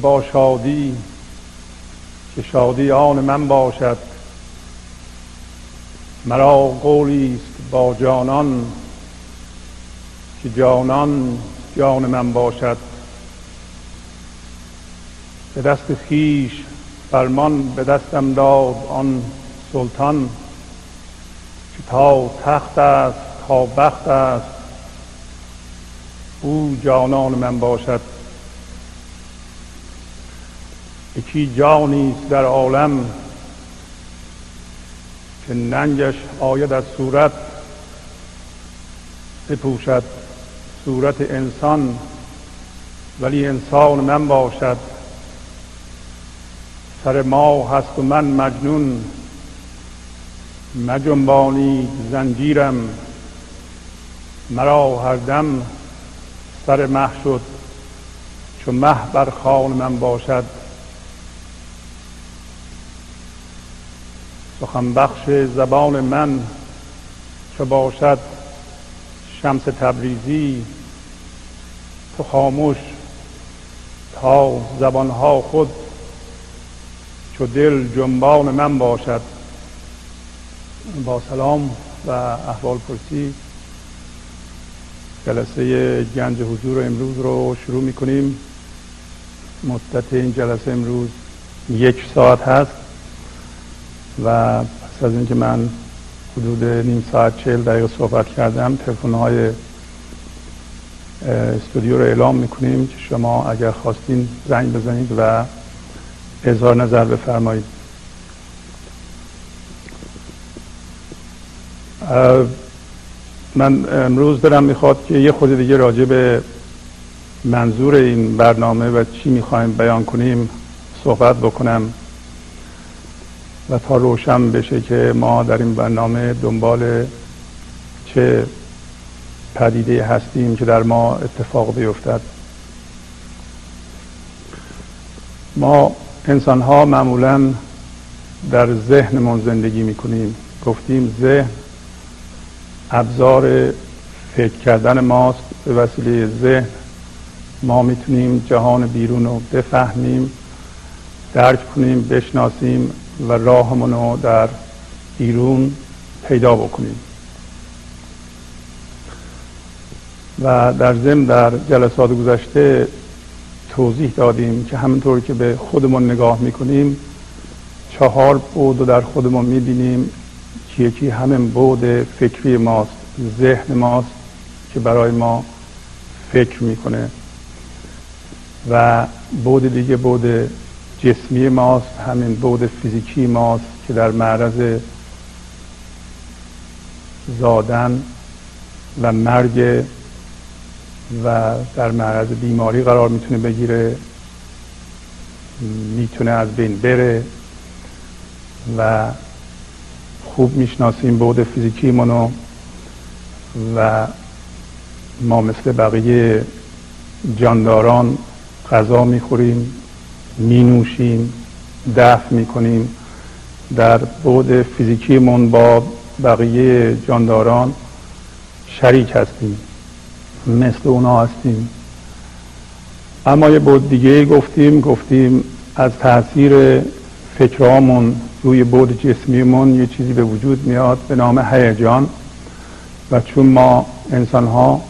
با شادی که شادی آن من باشد. مرا قولی است با جانان که جانان جان من باشد. به دست خیش فرمان به دستم داد آن سلطان که تا تخت است تا بخت است او جانان من باشد. یکی جانی در عالم که ننجش آید از صورت بپوشد صورت انسان ولی انسان من باشد. سر ما هست و من مجنون مجنبانی زنجیرم. مرا هر دم سر مه شد چو مه بر خان من باشد. سخن بخش زبان من چه باشد شمس تبریزی تو خاموش تا زبانها خود چو دل جنبان من باشد. با سلام و احوال پرسی. جلسه گنج حضور امروز رو شروع می کنیم مدت این جلسه امروز یک ساعت هست. و پس از اینکه من حدود نیم ساعت چهل دقیقه صحبت کردم تلفن های استودیو رو اعلام می‌کنیم که شما اگر خواستین زنگ بزنید و اظهار نظر بفرمایید. من امروز دارم می‌خواد که یه خود دیگه راجع به منظور این برنامه و چی می‌خوایم بیان کنیم صحبت بکنم. و تا روشن بشه که ما در این برنامه دنبال چه پدیده هستیم که در ما اتفاق بیفتد. ما انسان ها معمولا در ذهنمون زندگی می‌کنیم. گفتیم ذهن ابزار فکر کردن ماست. به وسیله ذهن ما می‌تونیم جهان بیرون رو بفهمیم درک کنیم بشناسیم. و راهمون رو در بیرون پیدا بکنیم. و در ضمن در جلسات گذشته توضیح دادیم که همینطور که به خودمون نگاه می‌کنیم چهار بود رو در خودمون می‌بینیم که یکی همین بود فکری ماست ذهن ماست که برای ما فکر می‌کنه و بود دیگه بود جسمی ماست همین بود فیزیکی ماست که در معرض زادن و مرگ و در معرض بیماری قرار می‌تونه بگیره می‌تونه از بین بره و خوب می‌شناسیم بود فیزیکی منو و ما مثل بقیه جانداران غذا می‌خوریم. می نوشیم دفع می کنیم در بود فیزیکیمون با بقیه جانداران شریک هستیم مثل اونا هستیم. اما یه بود دیگه گفتیم گفتیم از تاثیر فکرامون روی بود جسمیمون یه چیزی به وجود میاد به نام هیجان. و چون ما انسان ها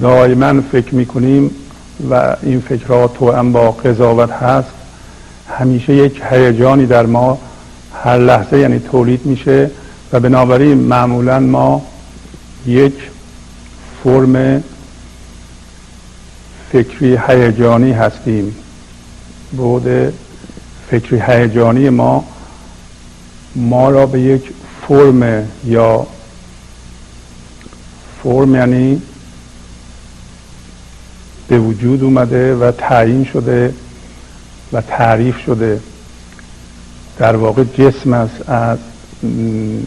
دائما فکر می‌کنیم و این فکرها تو هم با قضاوت هست. همیشه یک هیجانی در ما هر لحظه یعنی تولید میشه و بنابراین معمولا ما یک فرم فکری هیجانی هستیم. بود فکری هیجانی ما ما را به یک فرم یا فرم یعنی به وجود اومده و تعیین شده و تعریف شده. در واقع جسم است از,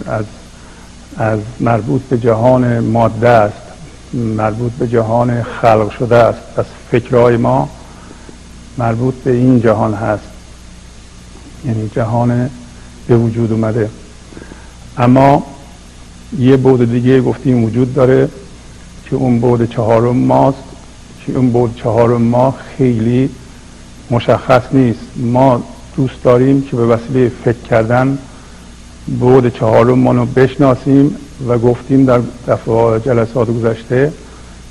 از, از مربوط به جهان ماده است. مربوط به جهان خلق شده است. پس فکرهای ما مربوط به این جهان هست. یعنی جهان به وجود اومده. اما یه بود دیگه گفتیم وجود داره که اون بود چهارم ماست. اون بود چهارم ما خیلی مشخص نیست. ما دوست داریم که به وسیله فکر کردن بود چهارم رو بشناسیم و گفتیم در دفعه جلسات گذشته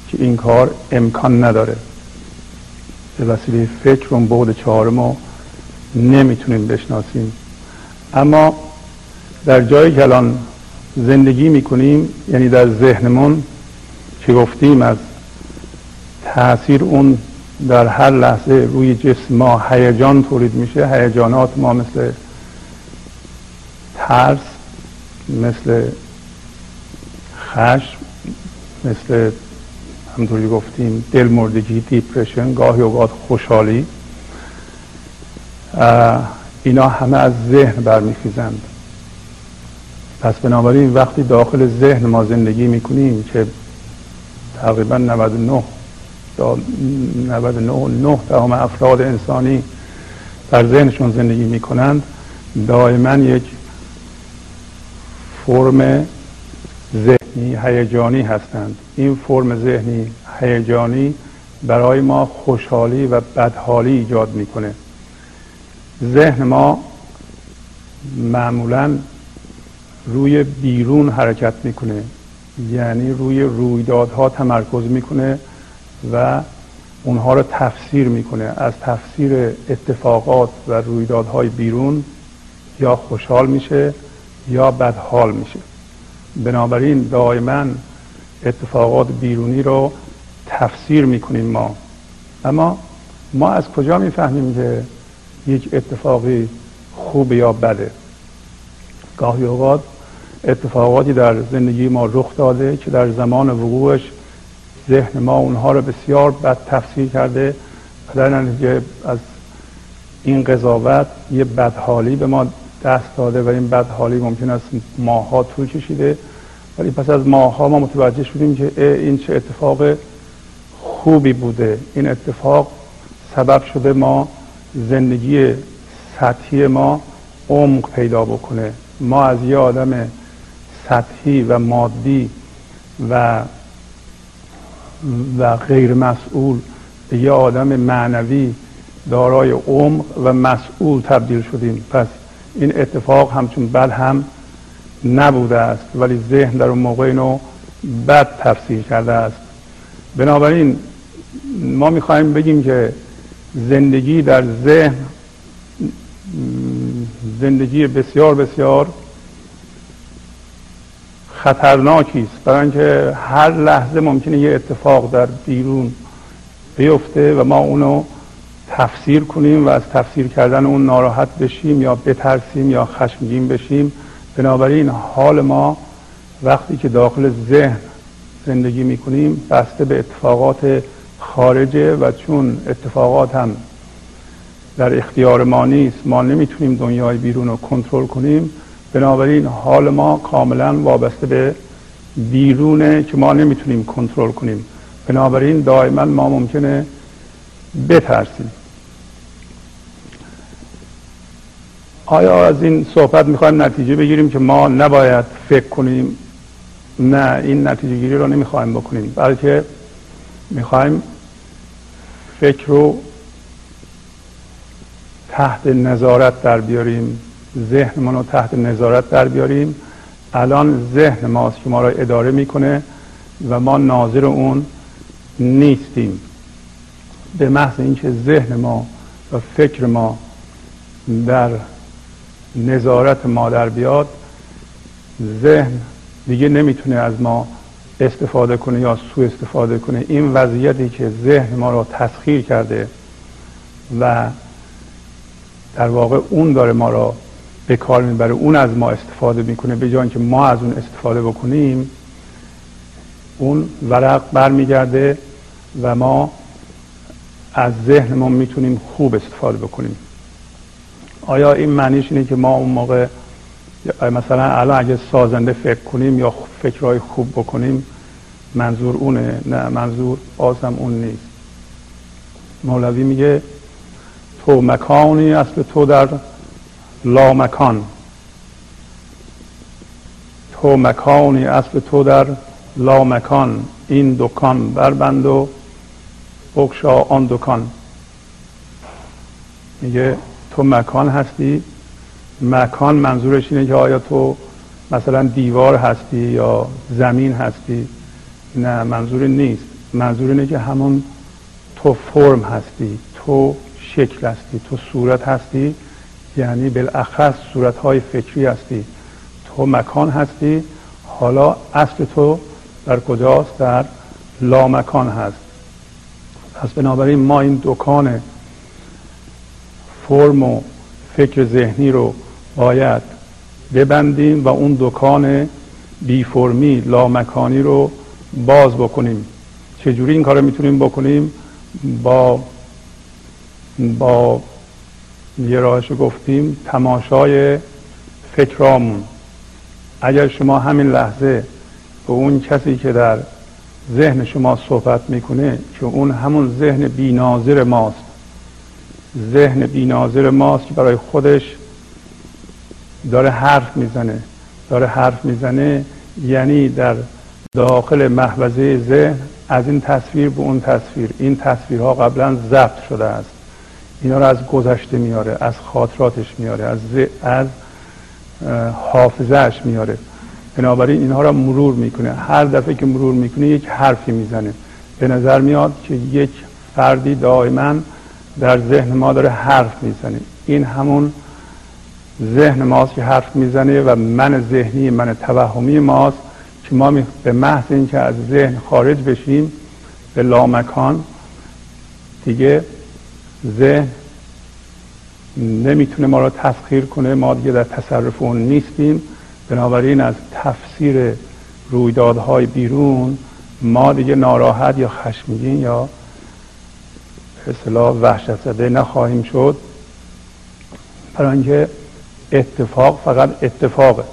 که این کار امکان نداره. به وسیله فکر اون بود چهارم رو نمی‌تونیم بشناسیم. اما در جایی که الان زندگی می‌کنیم یعنی در ذهنمون که گفتیم از تاثیر اون در هر لحظه روی جسم ما هیجان تولید میشه. هیجانات ما مثل ترس مثل خشم مثل همطوری گفتیم دل مردگی دیپرشن گاهی اوقات خوشحالی. اینا همه از ذهن برمیخیزند. پس بنابراین وقتی داخل ذهن ما زندگی می‌کنیم که تقریبا 99 99 دهم افراد انسانی در ذهنشون زندگی می‌کنند دائما یک فرم ذهنی هیجانی هستند. این فرم ذهنی هیجانی برای ما خوشحالی و بدحالی ایجاد می‌کنه. ذهن ما معمولا روی بیرون حرکت می‌کنه یعنی روی رویدادها تمرکز می‌کنه. و اونها رو تفسیر می‌کنه. از تفسیر اتفاقات و رویدادهای بیرون یا خوشحال میشه یا بدحال میشه. بنابراین دائما اتفاقات بیرونی رو تفسیر می‌کنیم ما. اما ما از کجا می‌فهمیم که یک اتفاقی خوب یا بده؟ گاهی اوقات اتفاقاتی در زندگی ما رخ داده که در زمان وقوعش ذهن ما اونها رو بسیار بد تفسیر کرده و در نتیجه از این قضاوت یه بدحالی به ما دست داده و این بدحالی ممکن است ماها طول کشیده. ولی پس از ماها ما متوجه شدیم که این چه اتفاق خوبی بوده. این اتفاق سبب شده ما زندگی سطحی ما عمق پیدا بکنه. ما از یه آدم سطحی و مادی و و غیر مسئول. به یه آدم معنوی دارای عمق و مسئول تبدیل شدیم. پس این اتفاق همچون بد هم نبوده است ولی ذهن در اون موقع اینو بد تفسیر کرده است. بنابراین ما می‌خوایم بگیم که زندگی در ذهن زندگی بسیار بسیار خطرناکی است. برای اینکه هر لحظه ممکنه یه اتفاق در بیرون بیفته و ما اونو تفسیر کنیم و از تفسیر کردن اون ناراحت بشیم یا بترسیم یا خشمگین بشیم. بنابراین حال ما وقتی که داخل ذهن زندگی می‌کنیم بسته به اتفاقات خارجه و چون اتفاقات هم در اختیار ما نیست ما نمی‌تونیم دنیای بیرون رو کنترل کنیم. بنابراین حال ما کاملا وابسته به بیرونه که ما نمی‌تونیم کنترل کنیم. بنابراین دائما ما ممکنه بترسیم. آیا از این صحبت می‌خوایم نتیجه بگیریم که ما نباید فکر کنیم؟ نه این نتیجه گیری رو نمی‌خوایم بکنیم بلکه می‌خوایم فکر رو تحت نظارت در بیاریم. ذهنمون رو تحت نظارت در بیاریم. الان ذهن ماست که ما را اداره می‌کنه و ما ناظر اون نیستیم. به محض اینکه ذهن ما و فکر ما در نظارت ما در بیاد ذهن دیگه نمی‌تونه از ما استفاده کنه یا سو استفاده کنه. این وضعیتی که ذهن ما را تسخیر کرده و در واقع اون داره ما را به کار می‌بره. اون از ما استفاده می‌کنه به جای که ما از اون استفاده بکنیم اون ورق برمیگرده و ما از ذهنمون می‌تونیم خوب استفاده بکنیم. آیا این معنیش اینه که ما اون موقع مثلا الان اگه سازنده فکر کنیم یا فکرهای خوب بکنیم منظور اونه؟ نه منظور بازم اون نیست. مولوی میگه تو مکانی اصل تو در لا مکان تو مکانی اصل تو در لا مکان این دکان بربند و بکشا آن دکان. میگه تو مکان هستی. مکان منظورش اینه که آیا تو مثلا دیوار هستی یا زمین هستی؟ نه منظور نیست. منظور اینه که همون تو فرم هستی. تو شکل هستی. تو صورت هستی. یعنی بالاخص صورت های فکری هستی. تو مکان هستی حالا اصل تو در کجاست؟ در لامکان هست. پس بنابراین ما این دکان فرم و فکر ذهنی رو باید ببندیم و اون دکان بی فرمی لامکانی رو باز بکنیم. چجوری این کار رو می‌تونیم بکنیم؟ با با یه راهش گفتیم تماشای فکرامون. اگر شما همین لحظه به اون کسی که در ذهن شما صحبت می‌کنه که اون همون ذهن بیناظر ماست. ذهن بیناظر ماست که برای خودش داره حرف می‌زنه. داره حرف می‌زنه یعنی در داخل محوزه ذهن از این تصویر به اون تصویر. این تصویرها قبلا ضبط شده است. اینا رو از گذشته میاره از خاطراتش میاره از از حافظهش میاره. بنابراین اینها را مرور می‌کنه. هر دفعه که مرور می‌کنه یک حرفی می‌زنه. به نظر میاد که یک فردی دائما در ذهن ما داره حرف می‌زنه. این همون ذهن ماست که حرف می‌زنه و من ذهنی من توهمی ماست که ما به محض اینکه از ذهن خارج بشیم به لامکان دیگه ذهن نمی‌تونه ما را تسخیر کنه. ما دیگه در تصرف اون نیستیم. بنابراین از تفسیر رویدادهای بیرون ما دیگه ناراحت یا خشمگین یا اصطلاح وحشت زده نخواهیم شد. برای اینکه اتفاق فقط اتفاقه.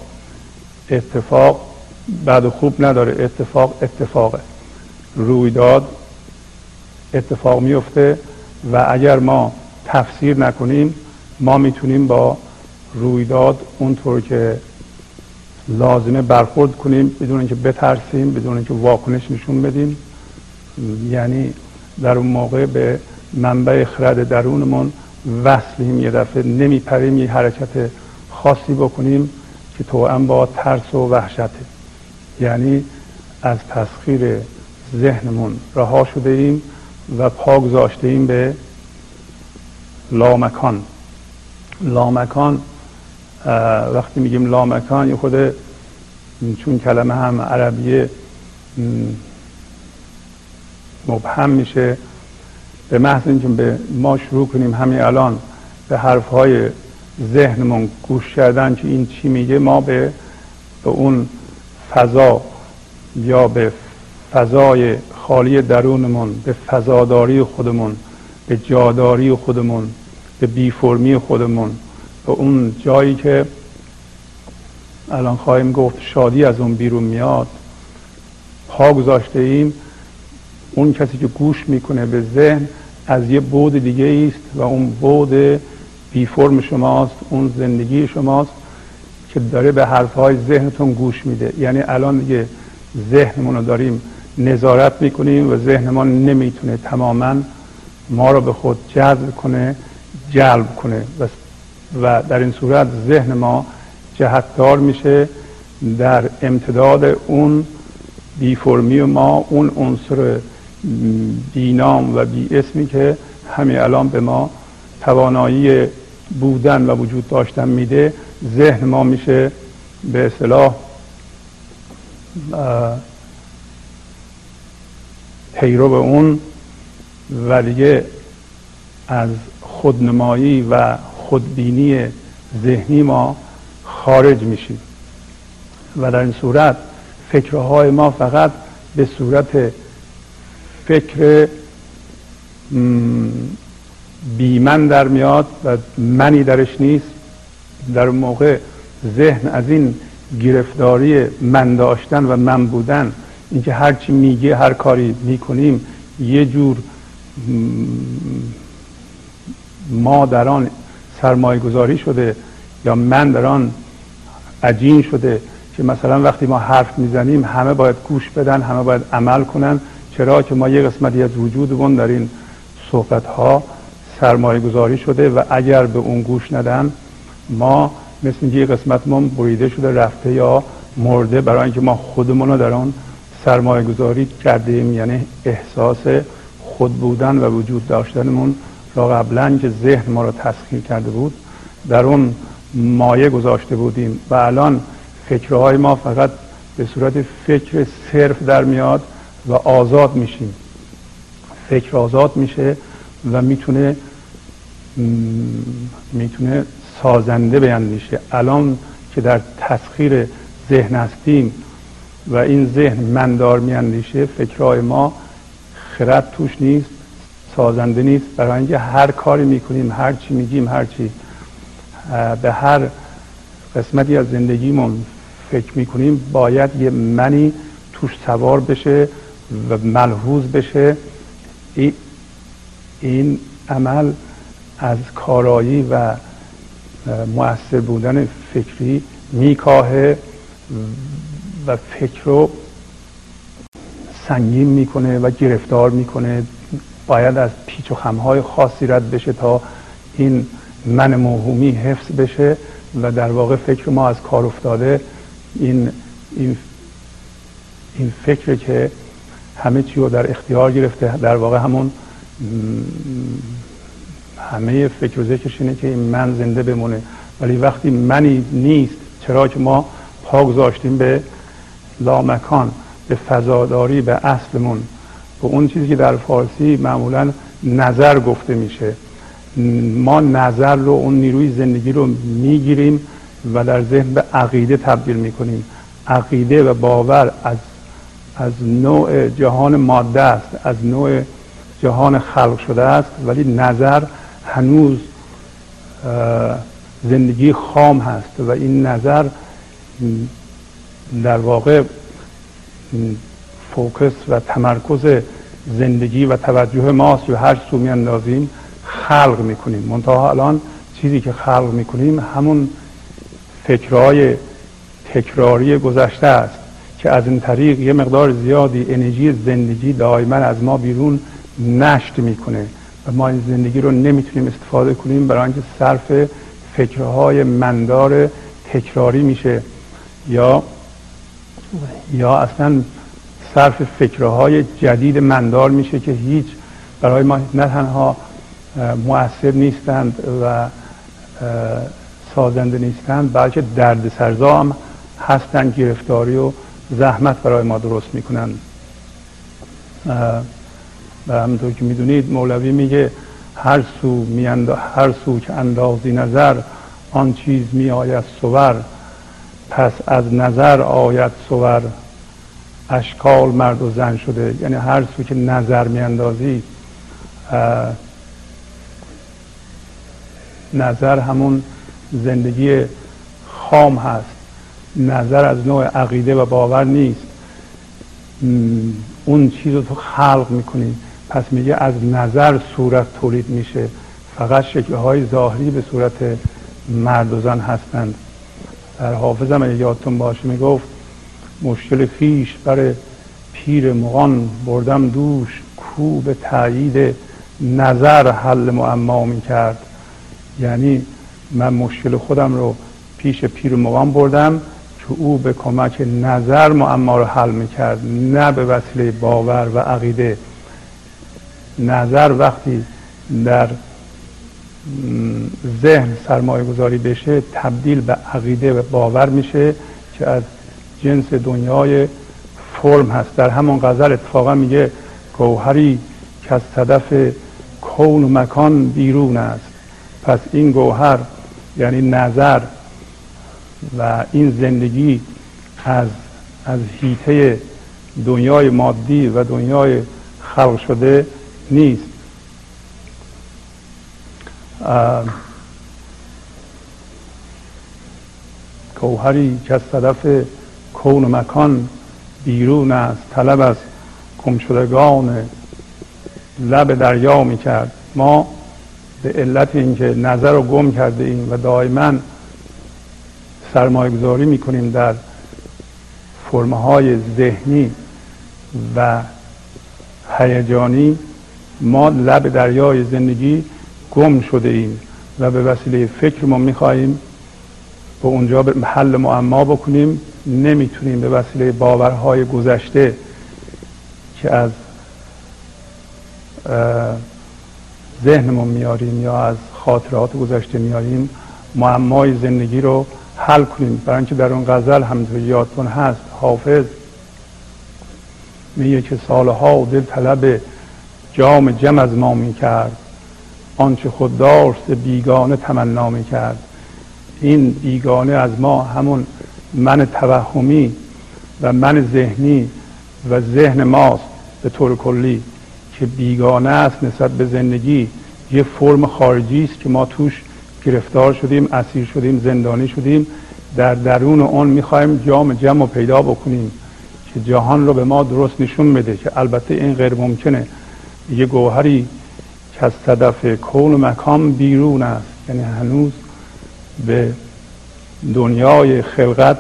اتفاق بعد خوب نداره. اتفاق اتفاقه. رویداد اتفاق میفته. و اگر ما تفسیر نکنیم ما می‌تونیم با رویداد اونطور که لازمه برخورد کنیم بدون اینکه بترسیم بدون اینکه واکنش نشون بدیم. یعنی در اون موقع به منبع خرد درونمون وصلیم یه دفعه نمیپریم یه حرکت خاصی بکنیم که تو با ترس و وحشته یعنی از تسخیر ذهنمون رها شده ایم. و پا گذاشته ایم به لامکان. لامکان وقتی میگیم لامکان یه خود چون کلمه هم عربیه مبهم میشه. به محض اینکه به ما شروع کنیم همین الان به حرف های ذهنمون گوش کردن که این چی میگه ما به به اون فضا یا به فضای خالی درونمون به فضاداری خودمون به جاداری خودمون به بیفرمی خودمون. به اون جایی که الان خواهیم گفت شادی از اون بیرون میاد پا گذاشته ایم. اون کسی که گوش می‌کنه به ذهن از یه بود دیگه است و اون بود بی فرم شماست اون زندگی شماست که داره به حرفهای ذهنتون گوش میده. یعنی الان دیگه ذهنمون رو داریم نظارت می‌کنیم و ذهن ما نمی‌تونه تماما ما رو به خود جذب کنه جلب کنه. و در این صورت ذهن ما جهتدار میشه در امتداد اون بیفرمی ما اون عنصر بینام و بی اسمی که همین الان به ما توانایی بودن و وجود داشتن میده. ذهن ما میشه به اصطلاح پیرو اون و دیگه از خودنمایی و خودبینی ذهنی ما خارج میشیم. و در این صورت فکرهای ما فقط به صورت فکر بیمن در میاد و منی درش نیست. در موقع ذهن از این گرفتاری من داشتن و من بودن اینکه هرچی میگه هر کاری می‌کنیم یه جور ما در آن سرمایه گذاری شده یا من در آن عجین شده که مثلا وقتی ما حرف می‌زنیم همه باید گوش بدن همه باید عمل کنن. چرا؟ که ما یه قسمتی از وجودمون در این صحبت ها سرمایه گذاری شده و اگر به اون گوش ندن ما مثل یه قسمت ما بریده شده رفته یا مرده برای اینکه ما خودمون رو در اون سرمایه گذاری کردیم یعنی احساس خود بودن و وجود داشتنمون را قبلا که ذهن ما را تسخیر کرده بود در اون مایه گذاشته بودیم و الان فکرهای ما فقط به صورت فکر صرف در میاد و آزاد میشیم. فکر آزاد میشه و می‌تونه می‌تونه سازنده بیندیشه. الان که در تسخیر ذهن هستیم و این ذهن مندار میاندیشه فکرهای ما خرد توش نیست سازنده نیست. برای اینکه هر کاری می‌کنیم هر چی میگیم هر چی به هر قسمتی از زندگیمون فکر می‌کنیم باید یه منی توش سوار بشه و ملحوظ بشه. این عمل از کارایی و مؤثر بودن فکری میکاهه. و فکر رو سنگین می‌کنه و گرفتار می‌کنه. باید از پیچ و خمهای خاصی رد بشه تا این من موهومی حفظ بشه و در واقع فکر ما از کار افتاده. این این این فکر که همه چی رو در اختیار گرفته. در واقع همون همه فکر و ذکرش اینه که این من زنده بمونه. ولی وقتی منی نیست چرا که ما پا گذاشتیم به لامکان به فضاداری به اصلمون. به اون چیزی که در فارسی معمولا نظر گفته میشه. ما نظر رو اون نیروی زندگی رو می‌گیریم و در ذهن به عقیده تبدیل می‌کنیم. عقیده و باور از از نوع جهان ماده است از نوع جهان خلق شده است ولی نظر هنوز زندگی خام هست. و این نظر در واقع فوکس و تمرکز زندگی و توجه ماست و هر سو میاندازیم خلق می‌کنیم. منتها الان چیزی که خلق می‌کنیم همون فکرهای تکراری گذشته است که از این طریق یه مقدار زیادی انرژی زندگی دائما از ما بیرون نشت می‌کنه و ما این زندگی رو نمی‌تونیم استفاده کنیم برای اینکه صرف فکرهای مندار تکراری میشه یا یا اصلا صرف فکرهای جدید مندار میشه که هیچ برای ما نه تنها مؤثر نیستند و سازنده نیستند بلکه درد سرزا هم هستند گرفتاری و زحمت برای ما درست می‌کنن و همونطور که می‌دونید مولوی میگه هر سو می هر سو که اندازی نظر آن چیز می آید پس از نظر آید سور اشکال مرد و زن شده. یعنی هر سو که نظر میاندازی نظر همون زندگی خام هست. نظر از نوع عقیده و باور نیست. اون چیز رو تو خلق می‌کنی. پس میگه از نظر صورت تولید میشه. فقط شکلهای ظاهری به صورت مرد و زن هستند. در حافظم اگه یادتون باشه می‌گفت مشکل خیش برای پیر مغان بردم دوش کو به تایید نظر حل معما می‌کرد. یعنی من مشکل خودم رو پیش پیر مغان بردم که او به کمک نظر معما رو حل می‌کرد. نه به وسیله باور و عقیده. نظر وقتی در ذهن سرمایه گذاری بشه تبدیل به عقیده و باور میشه که از جنس دنیای فرم هست. در همون غزل اتفاقا میگه گوهری که از صدف کون و مکان بیرون است. پس این گوهر یعنی نظر و این زندگی از از هیته دنیای مادی و دنیای خلق شده نیست. گوهری که از صدف کون و مکان بیرون است طلب از گمشدگان لب دریا می کرد ما به علت اینکه نظر رو گم کرده ایم و دائما سرمایه گذاری می کنیم در فرمه های ذهنی و هیجانی ما لب دریای زندگی گم شده ایم و به وسیله فکر ما می‌خواهیم به اونجا به حل معما بکنیم. نمی‌تونیم به وسیله باورهای گذشته که از ذهنمون میاریم یا از خاطرات گذشته میاریم معمای زندگی رو حل کنیم. برای اینکه در اون غزل همینطور یادتون هست حافظ میگه که سالها دل طلب جام جم از ما می‌کرد. آنچه خود داشت بیگانه تمنا می‌کرد. این بیگانه از ما همون من توهمی و من ذهنی و ذهن ماست به طور کلی که بیگانه است نسبت به زندگی. یه فرم خارجی است که ما توش گرفتار شدیم اسیر شدیم زندانی شدیم. در درون اون می‌خوایم جام جمع پیدا بکنیم که جهان رو به ما درست نشون میده که البته این غیر ممکنه. یه گوهری که از صدف کون و مکان بیرون است. یعنی هنوز به دنیای خلقت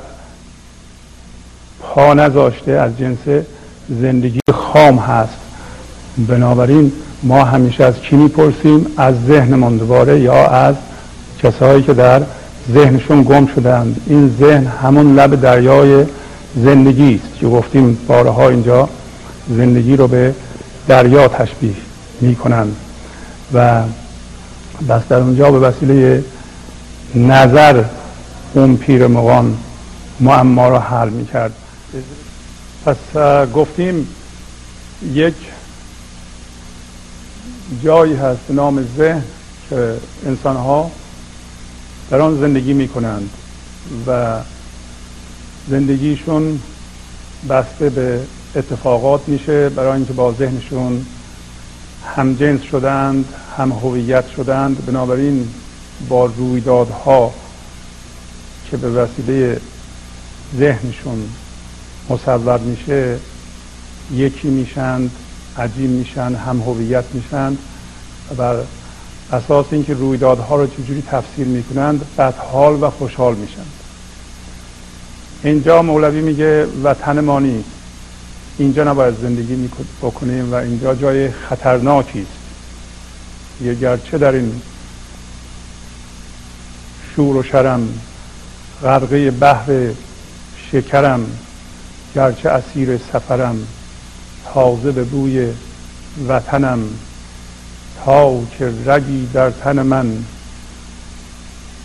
پا نذاشته از جنس زندگی خام هست. بنابراین ما همیشه از کی می‌پرسیم؟ از ذهنمان دوباره یا از کسایی که در ذهنشون گم شدند این ذهن همون لب دریای زندگی است که گفتیم بارها اینجا زندگی رو به دریا تشبیه می کنند و بس در اونجا به وسیله نظر اون پیر مغان معما رو حل می کرد پس گفتیم یک جایی هست نام ذهن که انسان ها در آن زندگی می کنند و زندگیشون بسته به اتفاقات میشه برای اینکه با ذهنشون هم جنس شدند هم هویت شدند بنابراین با رویدادها که به وسیله ذهنشون مصور میشه یکی میشند عجیم میشن هم هویت میشند و بر اساس اینکه رویدادها رو چجوری تفسیر می‌کنند بدحال و خوشحال میشند اینجا مولوی میگه وطن ما نیست. اینجا نباید زندگی بکنیم و اینجا جای خطرناکی است. یه گرچه در این شور و شرم غرقه بحر شکرم گرچه اسیر سفرم تازه به بوی وطنم تا که رگی در تن من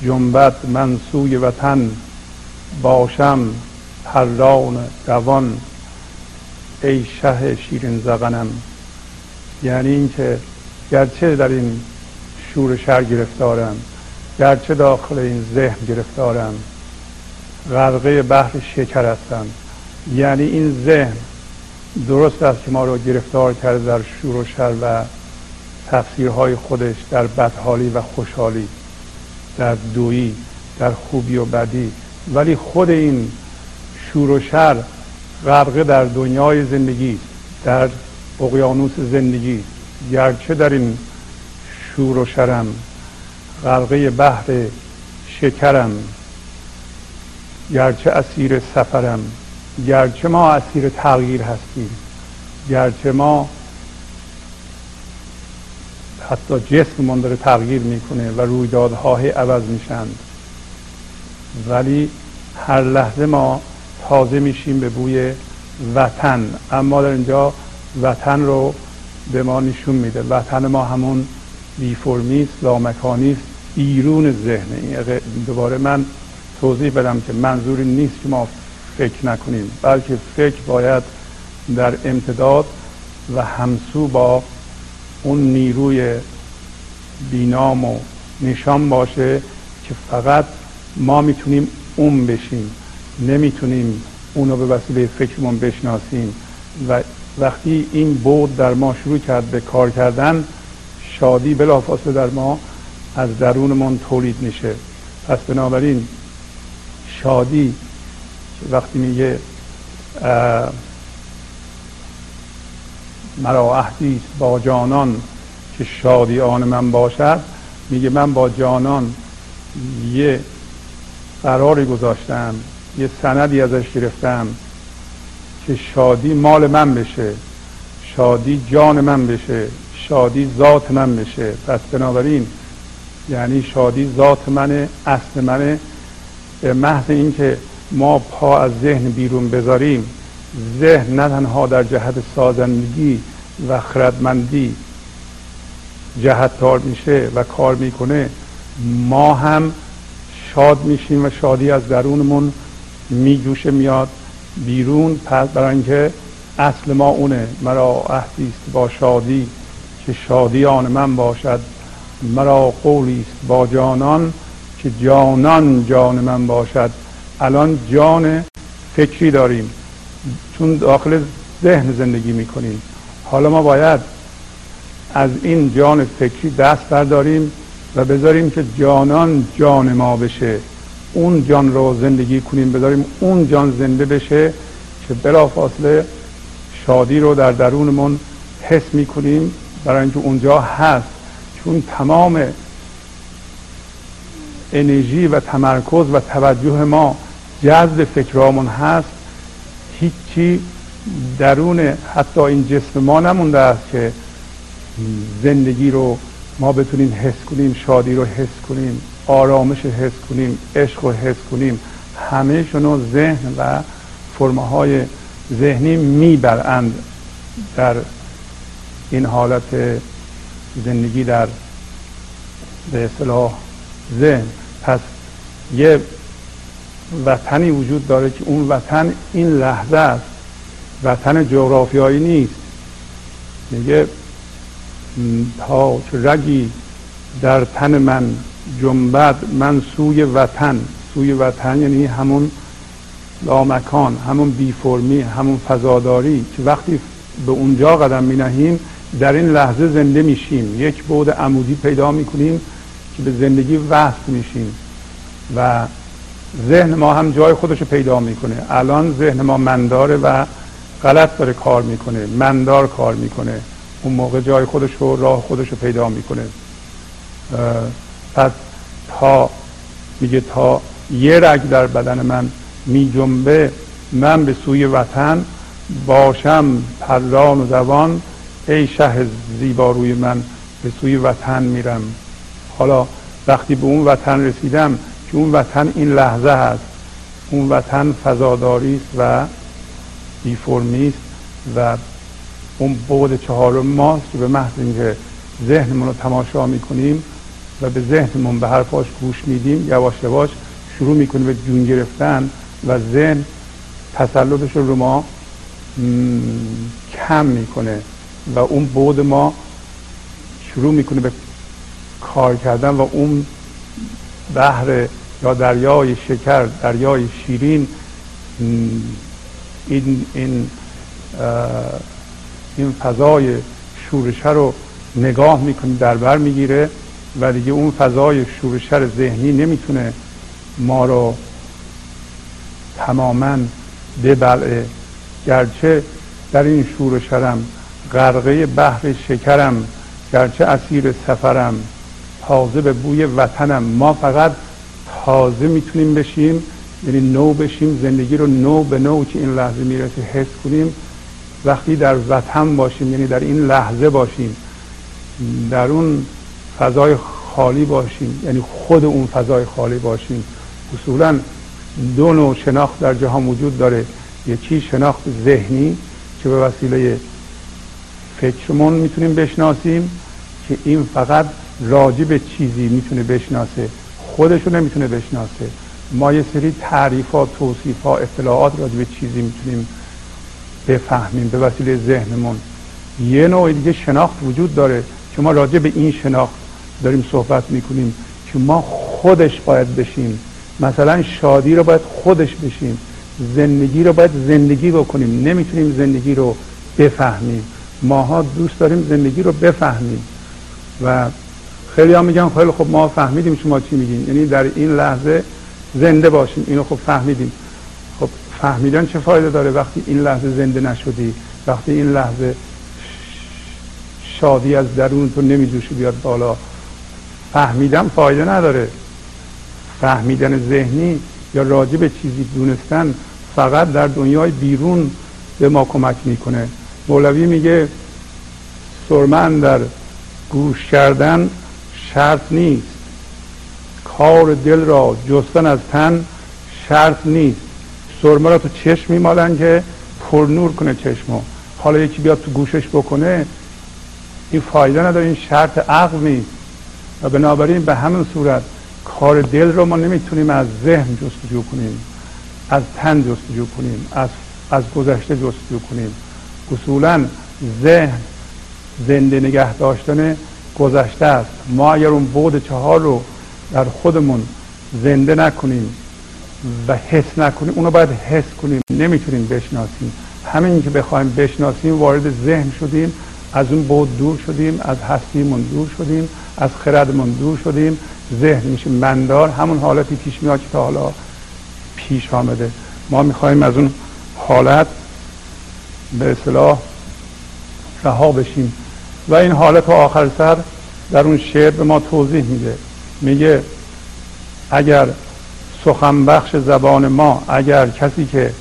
جنبت من سوی وطن باشم پران دوان ای شه شیرین زغنم. یعنی اینکه گرچه در این شور شر گرفتارم گرچه داخل این ذهن گرفتارم غرقه بحر شکر هستم. یعنی این ذهن درست است که ما رو گرفتار کرده در شور و شر و تفسیرهای خودش در بدحالی و خوشحالی در دویی در خوبی و بدی. ولی خود این شور و شر غرقه در دنیای زندگی در اقیانوس زندگی گرچه در این شور و شرم غرقه بحر شکرم گرچه اسیر سفرم گرچه ما اسیر تغییر هستیم گرچه ما حتی جسممون داره تغییر می‌کنه و رویدادها عوض میشند ولی هر لحظه ما تازه میشیم به بوی وطن. اما در اینجا وطن رو به ما نشون میده. وطن ما همون بیفرمی است لامکانی است بیرون ذهن. دوباره من توضیح بدم که منظوری نیست که ما فکر نکنیم بلکه فکر باید در امتداد و همسو با اون نیروی بینام و نشان باشه که فقط ما می‌تونیم اون بشیم. نمی‌تونیم اونو به وسیله فکرمون بشناسیم. و وقتی این بود در ما شروع کرد به کار کردن شادی بلافاصله در ما از درونمون تولید میشه. پس بنابراین شادی وقتی میگه مرا عهدی با جانان که شادی آن من باشد. میگه من با جانان یه قراری گذاشتم یه سندی ازش گرفتم که شادی مال من بشه شادی جان من بشه شادی ذات من بشه. پس بنابراین یعنی شادی ذات منه اصل منه به محض اینکه ما پا از ذهن بیرون بذاریم ذهن نه تنها در جهت سازندگی و خردمندی جهتدار میشه و کار می‌کنه ما هم شاد میشیم و شادی از درونمون میجوشه میاد بیرون پس برای اینکه اصل ما اونه. مرا عهدی است با شادی که شادی آن من باشد. مرا قولی است با جانان که جانان جان من باشد. الان جان فکری داریم. چون داخل ذهن زندگی می‌کنیم. حالا ما باید از این جان فکری دست برداریم و بذاریم که جانان جان ما بشه. اون جان رو زندگی کنیم بذاریم اون جان زنده بشه که بلافاصله شادی رو در درونمون حس می‌کنیم. برای اینکه اونجا هست. چون تمام انرژی و تمرکز و توجه ما جذب فکرامون هست. هیچی درون حتی این جسم ما نمونده است که زندگی رو ما بتونیم حس کنیم شادی رو حس کنیم. آرامش حس کنیم عشق رو حس کنیم همه شنو ذهن و فرمه های ذهنی می‌برند در این حالت زندگی در به اصطلاح ذهن. پس یه وطنی وجود داره که اون وطن این لحظه است. وطن جغرافیایی نیست. میگه تا رگی در تن من جنبت من سوی وطن. سوی وطن یعنی همون لامکان همون بی فرمی همون فضاداری که وقتی به اونجا قدم می نهیم در این لحظه زنده میشیم. یک بود عمودی پیدا می‌کنیم که به زندگی وصل میشیم. و ذهن ما هم جای خودش رو پیدا می‌کنه. الان ذهن ما منداره و غلط داره کار می‌کنه. مندار کار می‌کنه. اون موقع جای خودش رو راه خودش رو پیدا می‌کنه. پس تا میگه تا یه رگ در بدن من می جنبه من به سوی وطن باشم پران و زبان ای شه زیبا روی من به سوی وطن میرم. حالا وقتی به اون وطن رسیدم که اون وطن این لحظه هست اون وطن فضاداری است و بیفرمی است و اون بود چهارم ماست که به محض اینکه ذهنمون رو تماشا می‌کنیم و به ذهنمون به حرفاش گوش میدیم یواش یواش شروع می‌کنیم به جون گرفتن و ذهن تسلطش رو ما کم می‌کنه و اون بود ما شروع می‌کنه به کار کردن و اون بحر یا دریای شکر دریای شیرین این این این فضای شورشه رو نگاه می‌کنه در بر می‌گیره. و دیگه اون فضای شورشر ذهنی نمی‌تونه ما رو تماما ببلعه. گرچه در این شورشرم غرقه بحر شکرم گرچه اسیر سفرم تازه به بوی وطنم ما فقط تازه می‌تونیم بشیم یعنی نو بشیم زندگی رو نو به نو که این لحظه می‌رسه حس کنیم. وقتی در وطن باشیم یعنی در این لحظه باشیم. در اون فضای خالی باشیم یعنی خود اون فضای خالی باشیم. اصولا دو نوع شناخت در جهان وجود داره. یکی شناخت ذهنی که به وسیله فکرمون می‌تونیم بشناسیم که این فقط راجع به چیزی می‌تونه بشناسه خودشو نمی‌تونه بشناسه. ما یه سری تعریفات توصیفات اطلاعات راجع به چیزی می‌تونیم بفهمیم به وسیله ذهنمون. یه نوع دیگه شناخت وجود داره که ما راجع به این شناخت داریم صحبت می‌کنیم که ما خودش باید بشیم. مثلا شادی رو باید خودش بشیم. زندگی رو باید زندگی بکنیم. نمی‌تونیم زندگی رو بفهمیم. ماها دوست داریم زندگی رو بفهمیم. و خیلی ها میگن خیلی خب ما فهمیدیم شما چی میگین. یعنی در این لحظه زنده باشیم. اینو خب فهمیدیم. خب فهمیدن چه فایده داره وقتی این لحظه زنده نشدی؟ وقتی این لحظه شادی از درون تو نمیجوشی بیاد بالا. فهمیدن فایده نداره. فهمیدن ذهنی یا راجع به چیزی دونستن فقط در دنیای بیرون به ما کمک می‌کنه. مولوی میگه سرمن در گوش کردن شرط نیست. کار دل را جستن از تن شرط نیست. سرمه را تو چشم میمالن که پر نور کنه چشمو. حالا یکی بیاد تو گوشش بکنه این فایده نداره این شرط عقل نیست. و بنابراین به همین صورت کار دل رو ما نمی‌تونیم از ذهن جستجو کنیم از تن جستجو کنیم از از گذشته جستجو کنیم. اصولا ذهن زنده نگه داشتن گذشته است. ما اگر اون بود چهار رو در خودمون زنده نکنیم و حس نکنیم اونو باید حس کنیم نمی‌تونیم بشناسیم. همین که بخوایم بشناسیم وارد ذهن شدیم از اون بود دور شدیم از هستیمون دور شدیم از خردمون دور شدیم ذهن میشه مندار همون حالتی پیش میاد که تا حالا پیش آمده. ما می‌خوایم از اون حالت به اصلاح رها بشیم. و این حالت آخر سر در اون شعر به ما توضیح میده. میگه اگر سخن بخش زبان ما اگر کسی که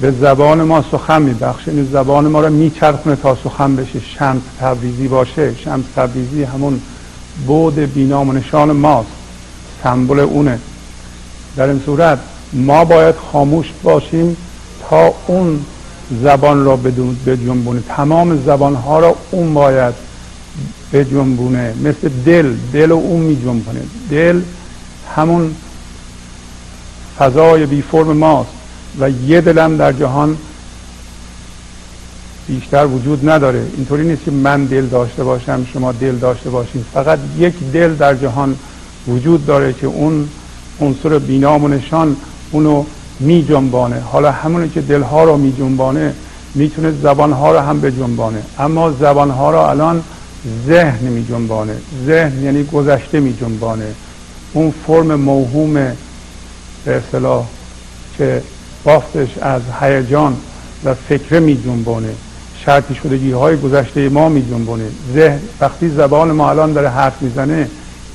به زبان ما سخن میبخشه این زبان ما رو میچرخونه تا سخن بشه. شمس تبریزی باشه. شمس تبریزی همون بود بینام و نشان ماست. سمبل اونه. در این صورت ما باید خاموش باشیم تا اون زبان را به جنبونه تمام زبان ها را اون باید به جنبونه مثل دل. دل و اون می جنبونه دل همون فضای بی فرم ماست. و یه دلم در جهان بیشتر وجود نداره. اینطوری نیست که من دل داشته باشم شما دل داشته باشید فقط یک دل در جهان وجود داره که اون عنصر بینام و نشان اونو می جنبانه حالا همونی که دلها رو می جنبانه می‌تونه زبانها رو هم به جنبانه اما زبانها رو الان ذهن می جنبانه ذهن یعنی گذشته می جنبانه اون فرم موهوم به اصطلاح که بافتش از هیجان و فکر می جنبانه. شرطی شدگی های گذشته ما می جنبانه. ذهن وقتی زبان ما الان داره حرف می‌زنه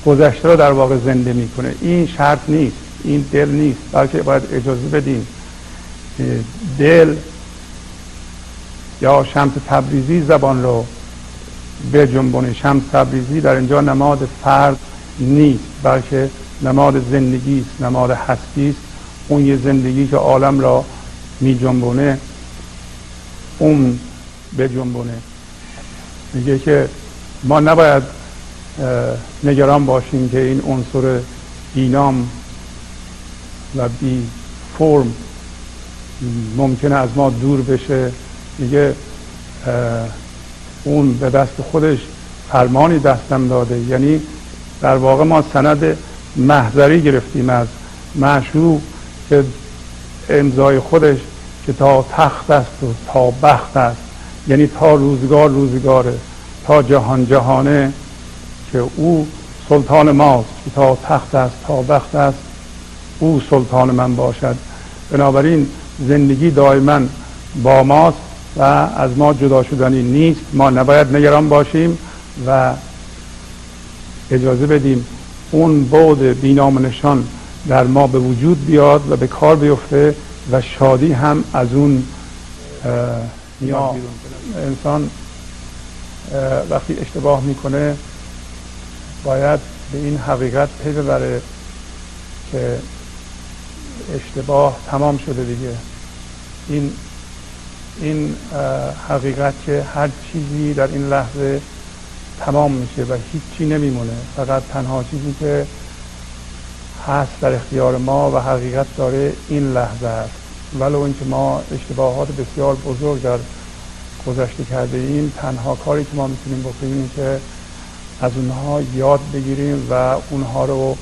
گذشته رو در واقع زنده می‌کنه این شرط نیست. این دل نیست. بلکه باید اجازه بدیم. دل یا شمس تبریزی زبان رو به جنبونه شمس تبریزی در اینجا نماد فرد نیست بلکه نماد زندگی است نماد هستی است. اون یه زندگی که عالم را می جنبونه اون به جنبونه میگه که ما نباید نگران باشیم که این عنصر بینام و بی فرم ممکنه از ما دور بشه. میگه اون به دست خودش فرمانی دستم داده. یعنی در واقع ما سند محضری گرفتیم از معشوق که امضای خودش که تا تخت است و تا بخت است. یعنی تا روزگار روزگاره تا جهان جهانه که او سلطان ماست. که تا تخت است تا بخت است او سلطان من باشد. بنابراین زندگی دائما با ماست و از ما جدا شدنی نیست. ما نباید نگران باشیم و اجازه بدیم اون بود بینام نشان در ما به وجود بیاد و به کار بیفته و شادی هم از اون میاد انسان وقتی اشتباه می‌کنه باید به این حقیقت پی ببره که اشتباه تمام شده دیگه. این این حقیقت که هر چیزی در این لحظه تمام میشه و هیچی نمیمونه. فقط تنها چیزی که هست در اختیار ما و حقیقت داره این لحظه است. ولو اینکه ما اشتباهات بسیار بزرگ در گذشته کرده ایم تنها کاری که ما می‌تونیم بکنیم این که از اونها یاد بگیریم و اونها رو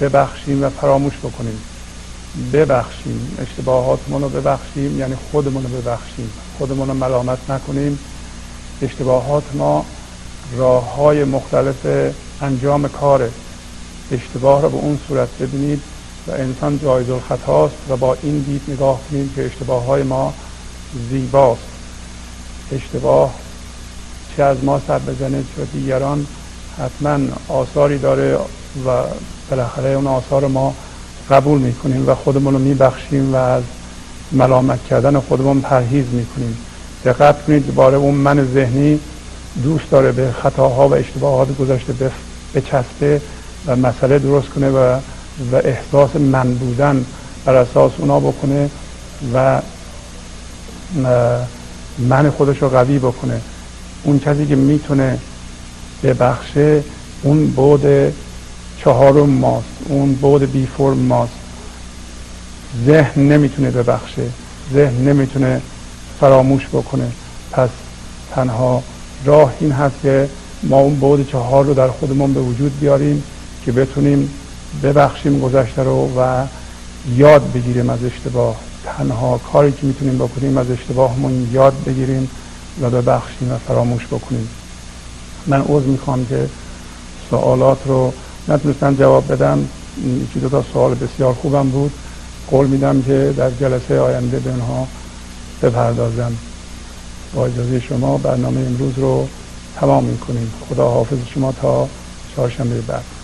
ببخشیم و فراموش بکنیم. ببخشیم اشتباهاتمون رو ببخشیم یعنی خودمون رو ببخشیم. خودمون رو ملامت نکنیم. اشتباهات ما راه های مختلف انجام کاره. اشتباه رو به اون صورت ببینید و انسان جایز الخطاست و با این دید نگاه کنیم که اشتباه های ما زیباست. اشتباه چه از ما سر بزنه چه دیگران حتما آثاری داره و بالاخره اون آثار ما قبول می‌کنیم و خودمون رو میبخشیم و از ملامت کردن خودمون پرهیز می‌کنیم. دقت کنید باره اون من ذهنی دوست داره به خطاها و اشتباهات گذشته بچسبه. و مسئله درست کنه و و احساس من بودن بر اساس اونا بکنه و من خودش رو قوی بکنه. اون کسی که می‌تونه ببخشه اون بود چهارم ماست اون بود بی فرم ماست. ذهن نمی‌تونه ببخشه ذهن نمی‌تونه فراموش بکنه. پس تنها راه این هست که ما اون بود چهار رو در خودمون به وجود بیاریم. که بتونیم ببخشیم گذشته رو و یاد بگیریم از اشتباه. تنها کاری که می‌تونیم بکنیم از اشتباهمون یاد بگیریم و ببخشیم و فراموش بکنیم. من عوض می‌خوام که سوالات رو نتونستم جواب بدم. یکی دو تا سوال بسیار خوبم بود. قول میدم که در جلسه آینده به اونها بپردازم. با اجازه شما برنامه امروز رو تمام می‌کنیم. خدا حافظ شما تا چهارشنبه بعد.